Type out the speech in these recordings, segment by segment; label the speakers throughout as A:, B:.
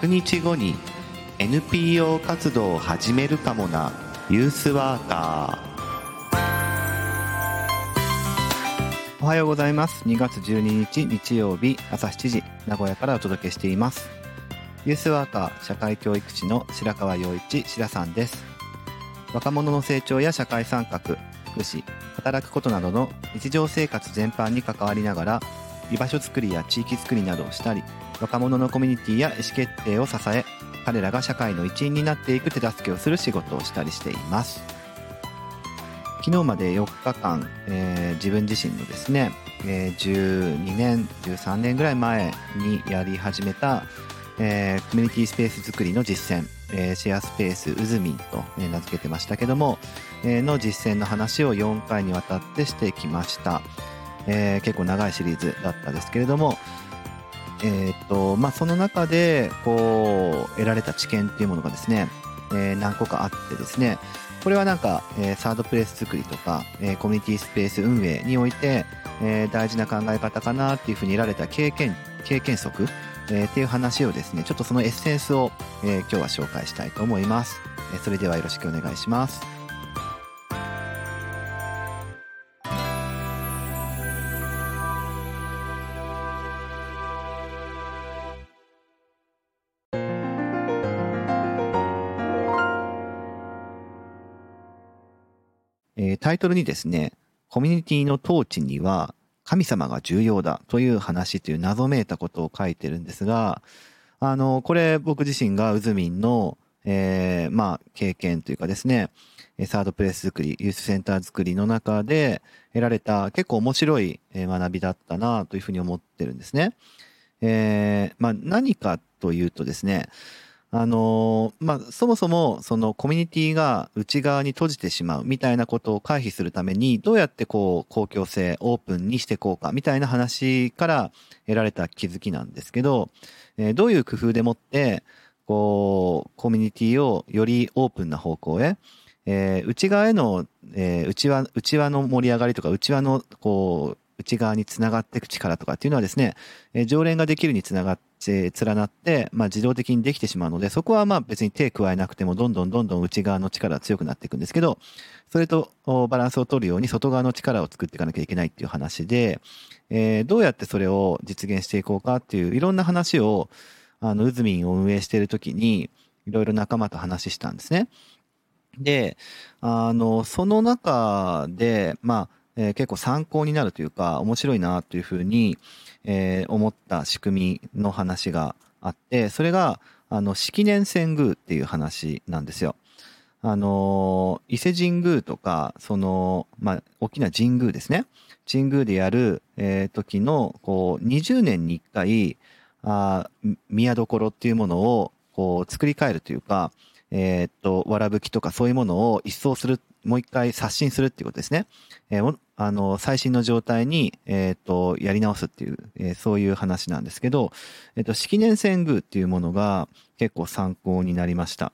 A: 100日後に NPO 活動を始めるかもなユースワーカー
B: おはようございます。2月12日日曜日朝7時名古屋からお届けしています。ユースワーカー社会教育士の白川陽一白さんです。若者の成長や社会参画福祉働くことなどの日常生活全般に関わりながら居場所づくりや地域づくりなどをしたり若者のコミュニティや意思決定を支え彼らが社会の一員になっていく手助けをする仕事をしたりしています。昨日まで4日間、えー、自分自身のですね、えー、12年13年ぐらい前にやり始めた、えー、コミュニティスペース作りの実践、えー、シェアスペースうずみんと、え名付けてましたけども、えー、の実践の話を4回にわたってしてきました、えー、結構長いシリーズだったですけれども、えーとまあ、その中でこう得られた知見っていうものがですね、えー、何個かあってですねこれはなんか、えー、サードプレイス作りとか、えー、コミュニティスペース運営において、えー、大事な考え方かなっていうふうに得られた経験経験則、えー、っていう話をですねちょっとそのエッセンスを、えー、今日は紹介したいと思います、えー、それではよろしくお願いします。え、タイトルにですね、コミュニティの統治には神様が重要だという話という謎めいたことを書いてるんですが、あの、これ僕自身がうずみんの、えー、まあ、経験というかですね、サードプレス作り、ユースセンター作りの中で得られた結構面白い学びだったなというふうに思ってるんですね。えー、まあ何かというとですね、あのまあ、そもそもそのコミュニティが内側に閉じてしまうみたいなことを回避するためにどうやってこう公共性オープンにしていこうかみたいな話から得られた気づきなんですけど、えー、どういう工夫でもってこうコミュニティをよりオープンな方向へ、えー、内側への、えー、内輪内輪の盛り上がりとか内輪のこう内側につながっていく力とかっていうのはですね、えー、常連ができるにつながってて、連なって、まあ自動的にできてしまうので、そこはまあ別に手加えなくてもどんどんどんどん内側の力が強くなっていくんですけど、それとバランスを取るように外側の力を作っていかなきゃいけないっていう話で、えー、どうやってそれを実現していこうかっていういろんな話を、あの、うずみんを運営しているときに、いろいろ仲間と話したんですね。で、あの、その中で、まあ、えー、結構参考になるというか、面白いなというふうに、えー、思った仕組みの話があって、それが、あの、式年遷宮っていう話なんですよ。あの、伊勢神宮とか、その、まあ、大きな神宮ですね。神宮でやる、えー、時の、こう、20年に1回、あ宮所っていうものを、こう、作り変えるというか、えー、っと、わらぶきとかそういうものを一掃するっ、もう一回刷新するっていうことですね。えー、あの、最新の状態に、えっ、ー、と、やり直すっていう、えー、そういう話なんですけど、えっ、ー、と、式年遷宮っていうものが結構参考になりました。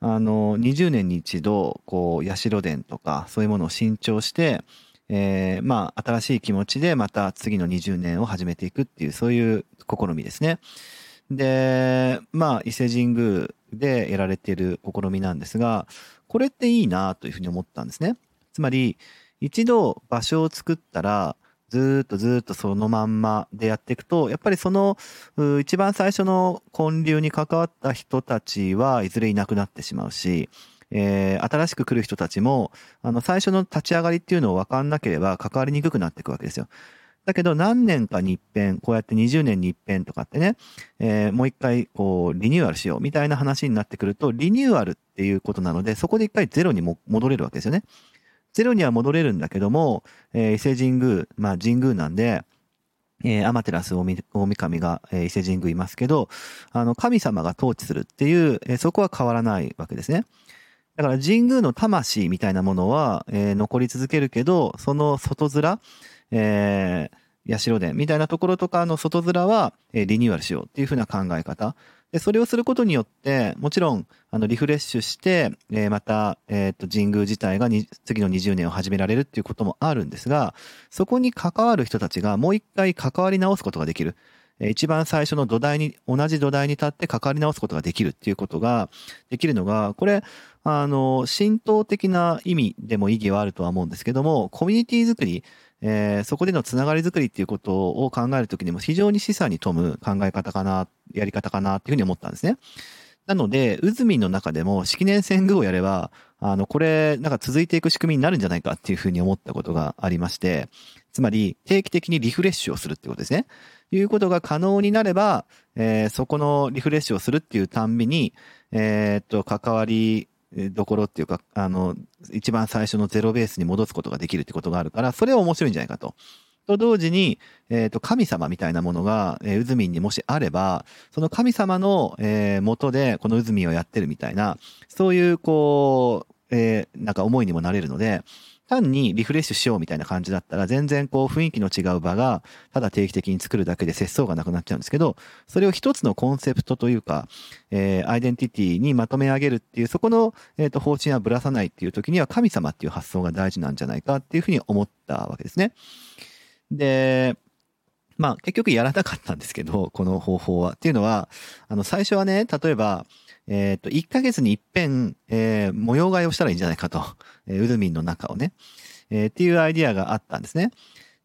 B: あの、20年に一度、こう、社殿とか、そういうものを新調して、えー、まあ、新しい気持ちでまた次の20年を始めていくっていう、そういう試みですね。で、まあ、伊勢神宮でやられている試みなんですが、これっていいなというふうに思ったんですね。つまり、一度場所を作ったら、ずっとずっとそのまんまでやっていくと、やっぱりその、一番最初の建立に関わった人たちはいずれいなくなってしまうし、えー、新しく来る人たちも、あの、最初の立ち上がりっていうのを分かんなければ関わりにくくなっていくわけですよ。だけど何年かに一遍、こうやって20年に一遍とかってね、えー、もう一回こうリニューアルしようみたいな話になってくると、リニューアルっていうことなので、そこで一回ゼロにも戻れるわけですよね。ゼロには戻れるんだけども、えー、伊勢神宮、まあ神宮なんで、えー、アマテラス大神が、えー、伊勢神宮いますけど、あの、神様が統治するっていう、えー、そこは変わらないわけですね。だから神宮の魂みたいなものは、えー、残り続けるけど、その外面、えー、社殿みたいなところとかの外面は、え、リニューアルしようっていうふうな考え方。で、それをすることによって、もちろん、あの、リフレッシュして、えー、また、えっ、ー、と、神宮自体がに次の20年を始められるっていうこともあるんですが、そこに関わる人たちがもう一回関わり直すことができる。え一番最初の土台に、同じ土台に立って関わり直すことができるっていうことができるのが、これ、あの、浸透的な意味でも意義はあるとは思うんですけども、コミュニティ作り、えー、そこでのつながり作りっていうことを考えるときにも非常に示唆に富む考え方かな、やり方かなっていうふうに思ったんですね。なので、渦民の中でも式年遷宮をやれば、あの、これ、なんか続いていく仕組みになるんじゃないかっていうふうに思ったことがありまして、つまり定期的にリフレッシュをするってことですね。いうことが可能になれば、えー、そこのリフレッシュをするっていうたんびに、えー、っと、関わりどころっていうか、あの、一番最初のゼロベースに戻すことができるってことがあるから、それは面白いんじゃないかと。と同時に、えっ、ー、と、神様みたいなものが、えー、ウズミンにもしあれば、その神様の、えー、元でこのウズミンをやってるみたいな、そういう、こう、えー、なんか思いにもなれるので、単にリフレッシュしようみたいな感じだったら、全然こう雰囲気の違う場が、ただ定期的に作るだけで節操がなくなっちゃうんですけど、それを一つのコンセプトというか、えー、アイデンティティにまとめ上げるっていう、そこの、えっ、と、方針はぶらさないっていう時には、神様っていう発想が大事なんじゃないかっていうふうに思ったわけですね。で、まあ結局やらなかったんですけど、この方法は。っていうのは、あの最初はね、例えば、えっ、と、1ヶ月に一遍、えー、模様替えをしたらいいんじゃないかと。えー、ウルミンの中をね。えー、っていうアイディアがあったんですね。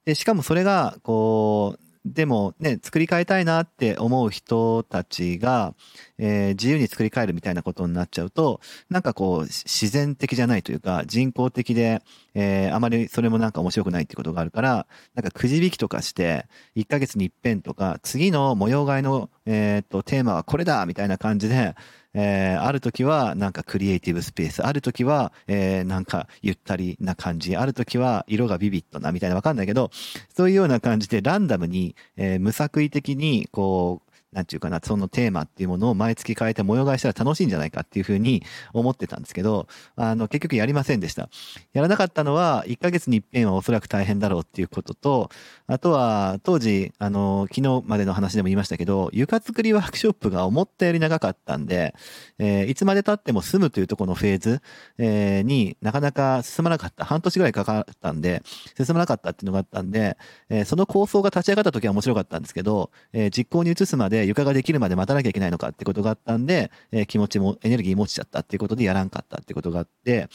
B: で、しかもそれが、こう、でもね、作り変えたいなって思う人たちが、えー、自由に作り変えるみたいなことになっちゃうと、なんかこう、自然的じゃないというか、人工的で、えー、あまりそれもなんか面白くないってことがあるから、なんかくじ引きとかして、1ヶ月に一遍とか、次の模様替えの、えー、っと、テーマはこれだみたいな感じで、えー、ある時はなんかクリエイティブスペース、ある時は、えー、なんかゆったりな感じ、ある時は色がビビッドなみたいなわかんないけど、そういうような感じでランダムに、えー、無作為的にこう、なんていうかな、そのテーマっていうものを毎月変えて模様替えしたら楽しいんじゃないかっていうふうに思ってたんですけど、あの、結局やりませんでした。やらなかったのは、1ヶ月に一遍はおそらく大変だろうっていうことと、あとは、当時、あの、昨日までの話でも言いましたけど、床作りワークショップが思ったより長かったんで、えー、いつまで経っても住むというとこのフェーズ、えー、になかなか進まなかった。半年ぐらいかかったんで、進まなかったっていうのがあったんで、えー、その構想が立ち上がった時は面白かったんですけど、えー、実行に移すまで床ができるまで待たなきゃいけないのかってことがあったんで、え、気持ちもエネルギー持ちちゃったっていうことでやらんかったってことがあって、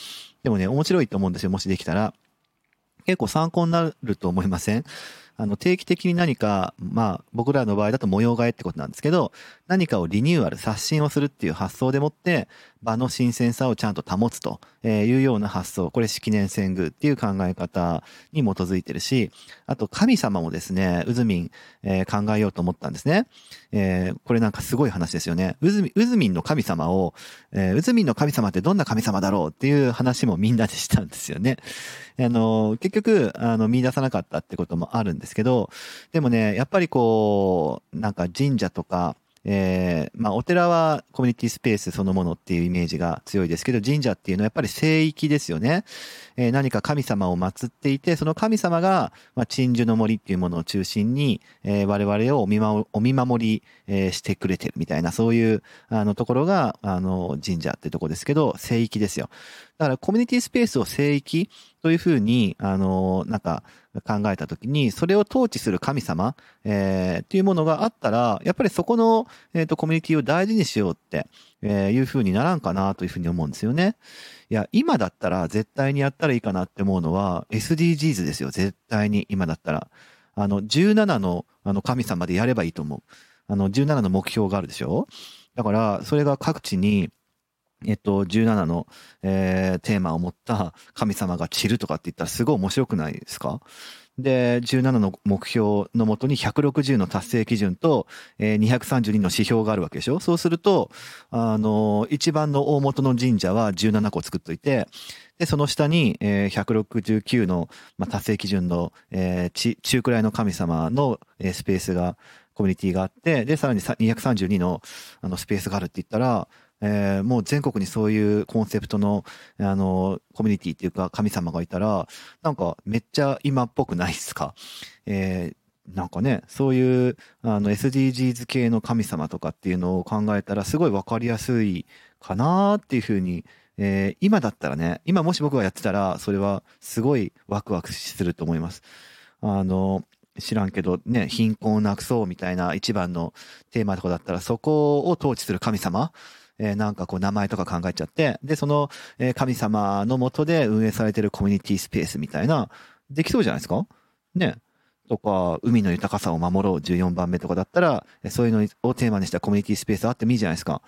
B: でもね、面白いと思うんですよ、もしできたら。結構参考になると思いません？あの、定期的に何か、まあ、僕らの場合だと模様替えってことなんですけど、何かをリニューアル、刷新をするっていう発想でもって、場の新鮮さをちゃんと保つというような発想。これ式年遷宮っていう考え方に基づいてるし、あと神様もですね、うずみん、考えようと思ったんですね。えー、これなんかすごい話ですよね。うずみ、んの神様を、えー、うずみんの神様ってどんな神様だろうっていう話もみんなでしたんですよね。あの、結局、あの、見出さなかったってこともあるんですけど、でもね、やっぱりこう、なんか神社とか、えー、まあ、お寺はコミュニティスペースそのものっていうイメージが強いですけど、神社っていうのはやっぱり聖域ですよね。えー、何か神様を祀っていて、その神様が、まあ、鎮守の森っていうものを中心に、えー、我々をお見守お見守り、えー、してくれてるみたいな、そういう、あの、ところが、あの、神社ってとこですけど、聖域ですよ。だからコミュニティスペースを聖域というふうに、あの、なんか考えたときに、それを統治する神様、えー、っていうものがあったら、やっぱりそこの、えっ、ー、と、コミュニティを大事にしようって、えー、いうふうにならんかなというふうに思うんですよね。いや、今だったら絶対にやったらいいかなって思うのは、SDGs ですよ、絶対に、今だったら。あの、17の、あの、神様でやればいいと思う。あの、17の目標があるでしょ？だから、それが各地に、えっと、17の、えー、テーマを持った神様が散るとかって言ったらすごい面白くないですか？で、17の目標のもとに160の達成基準と、えー、232の指標があるわけでしょ？そうすると、あの、一番の大元の神社は17個作っといて、で、その下に、えー、169の、まあ、達成基準の、えー、中くらいの神様の、えー、スペースが、コミュニティがあって、で、さらに232の、あの、スペースがあるって言ったら、えー、もう全国にそういうコンセプトの、あの、コミュニティっていうか神様がいたら、なんかめっちゃ今っぽくないですか？えー、なんかね、そういう、あの、SDGs 系の神様とかっていうのを考えたら、すごいわかりやすいかなっていうふうに、えー、今だったらね、今もし僕がやってたら、それはすごいワクワクすると思います。あの、知らんけどね、貧困をなくそうみたいな一番のテーマとかだったら、そこを統治する神様、えー、なんかこう名前とか考えちゃって、で、その、え神様のもとで運営されてるコミュニティスペースみたいな、できそうじゃないですか？ね。とか、海の豊かさを守ろう14番目とかだったら、そういうのをテーマにしたコミュニティスペースあってもいいじゃないですか。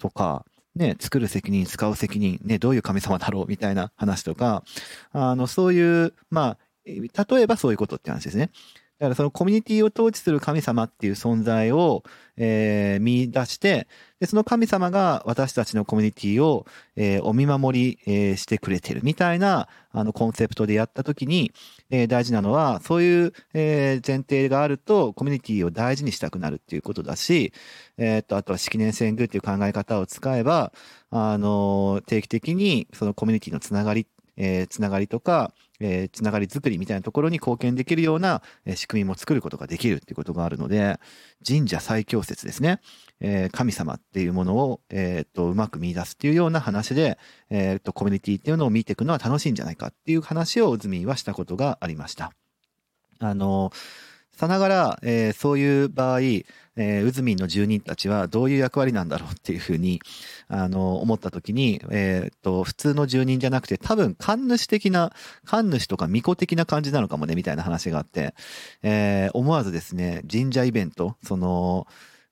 B: とか、ね、作る責任、使う責任、ね、どういう神様だろうみたいな話とか、あの、そういう、まあ、例えばそういうことって話ですね。だからそのコミュニティを統治する神様っていう存在を、えー、見出して、で、その神様が私たちのコミュニティを、えー、お見守り、えー、してくれてるみたいな、あの、コンセプトでやったときに、えー、大事なのは、そういう、えー、前提があると、コミュニティを大事にしたくなるっていうことだし、えー、っと、あとは式年遷宮っていう考え方を使えば、あの、定期的にそのコミュニティのつながり、えー、つながりとか、えー、つながりづくりみたいなところに貢献できるような、えー、仕組みも作ることができるっていうことがあるので、神社最強説ですね。えー、神様っていうものを、えっ、と、うまく見出すっていうような話で、えっ、と、コミュニティっていうのを見ていくのは楽しいんじゃないかっていう話をうずみはしたことがありました。あの、さながら、えー、そういう場合、えー、うずみんの住人たちはどういう役割なんだろうっていうふうに、あの、思った時に、えー、っと、普通の住人じゃなくて、多分、神主的な、神主とか巫女的な感じなのかもね、みたいな話があって、えー、思わずですね、神社イベント、その、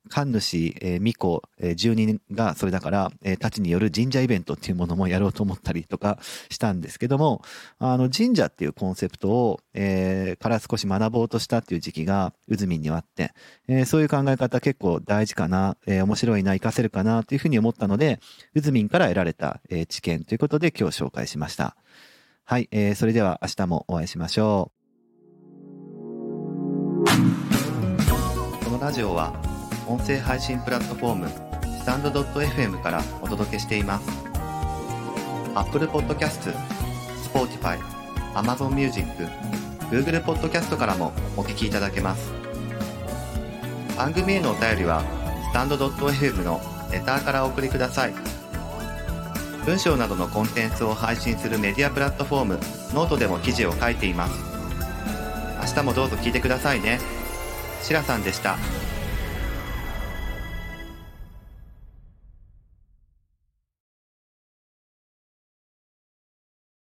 B: 神主、えー、巫女、えー、住人がそれだから、えー、たちによる神社イベントっていうものもやろうと思ったりとかしたんですけども、あの、神社っていうコンセプトを、えー、から少し学ぼうとしたっていう時期が、うずみんにはあって、えー、そういう考え方結構大事かな、えー、面白いな、活かせるかなというふうに思ったので、うずみんから得られた、えー、知見ということで今日紹介しました。はい、えー、それでは明日もお会いしましょう。このラジオは音声配信プラットフォームスタンド .fm からお届けしています Apple Podcast、Spotify、Amazon Music、Google Podcast からもお聞きいただけます番組へのお便りはスタンド .fm のレターからお送りください文章などのコンテンツを配信するメディアプラットフォームノートでも記事を書いています明日もどうぞ聞いてくださいね。しらさんでした。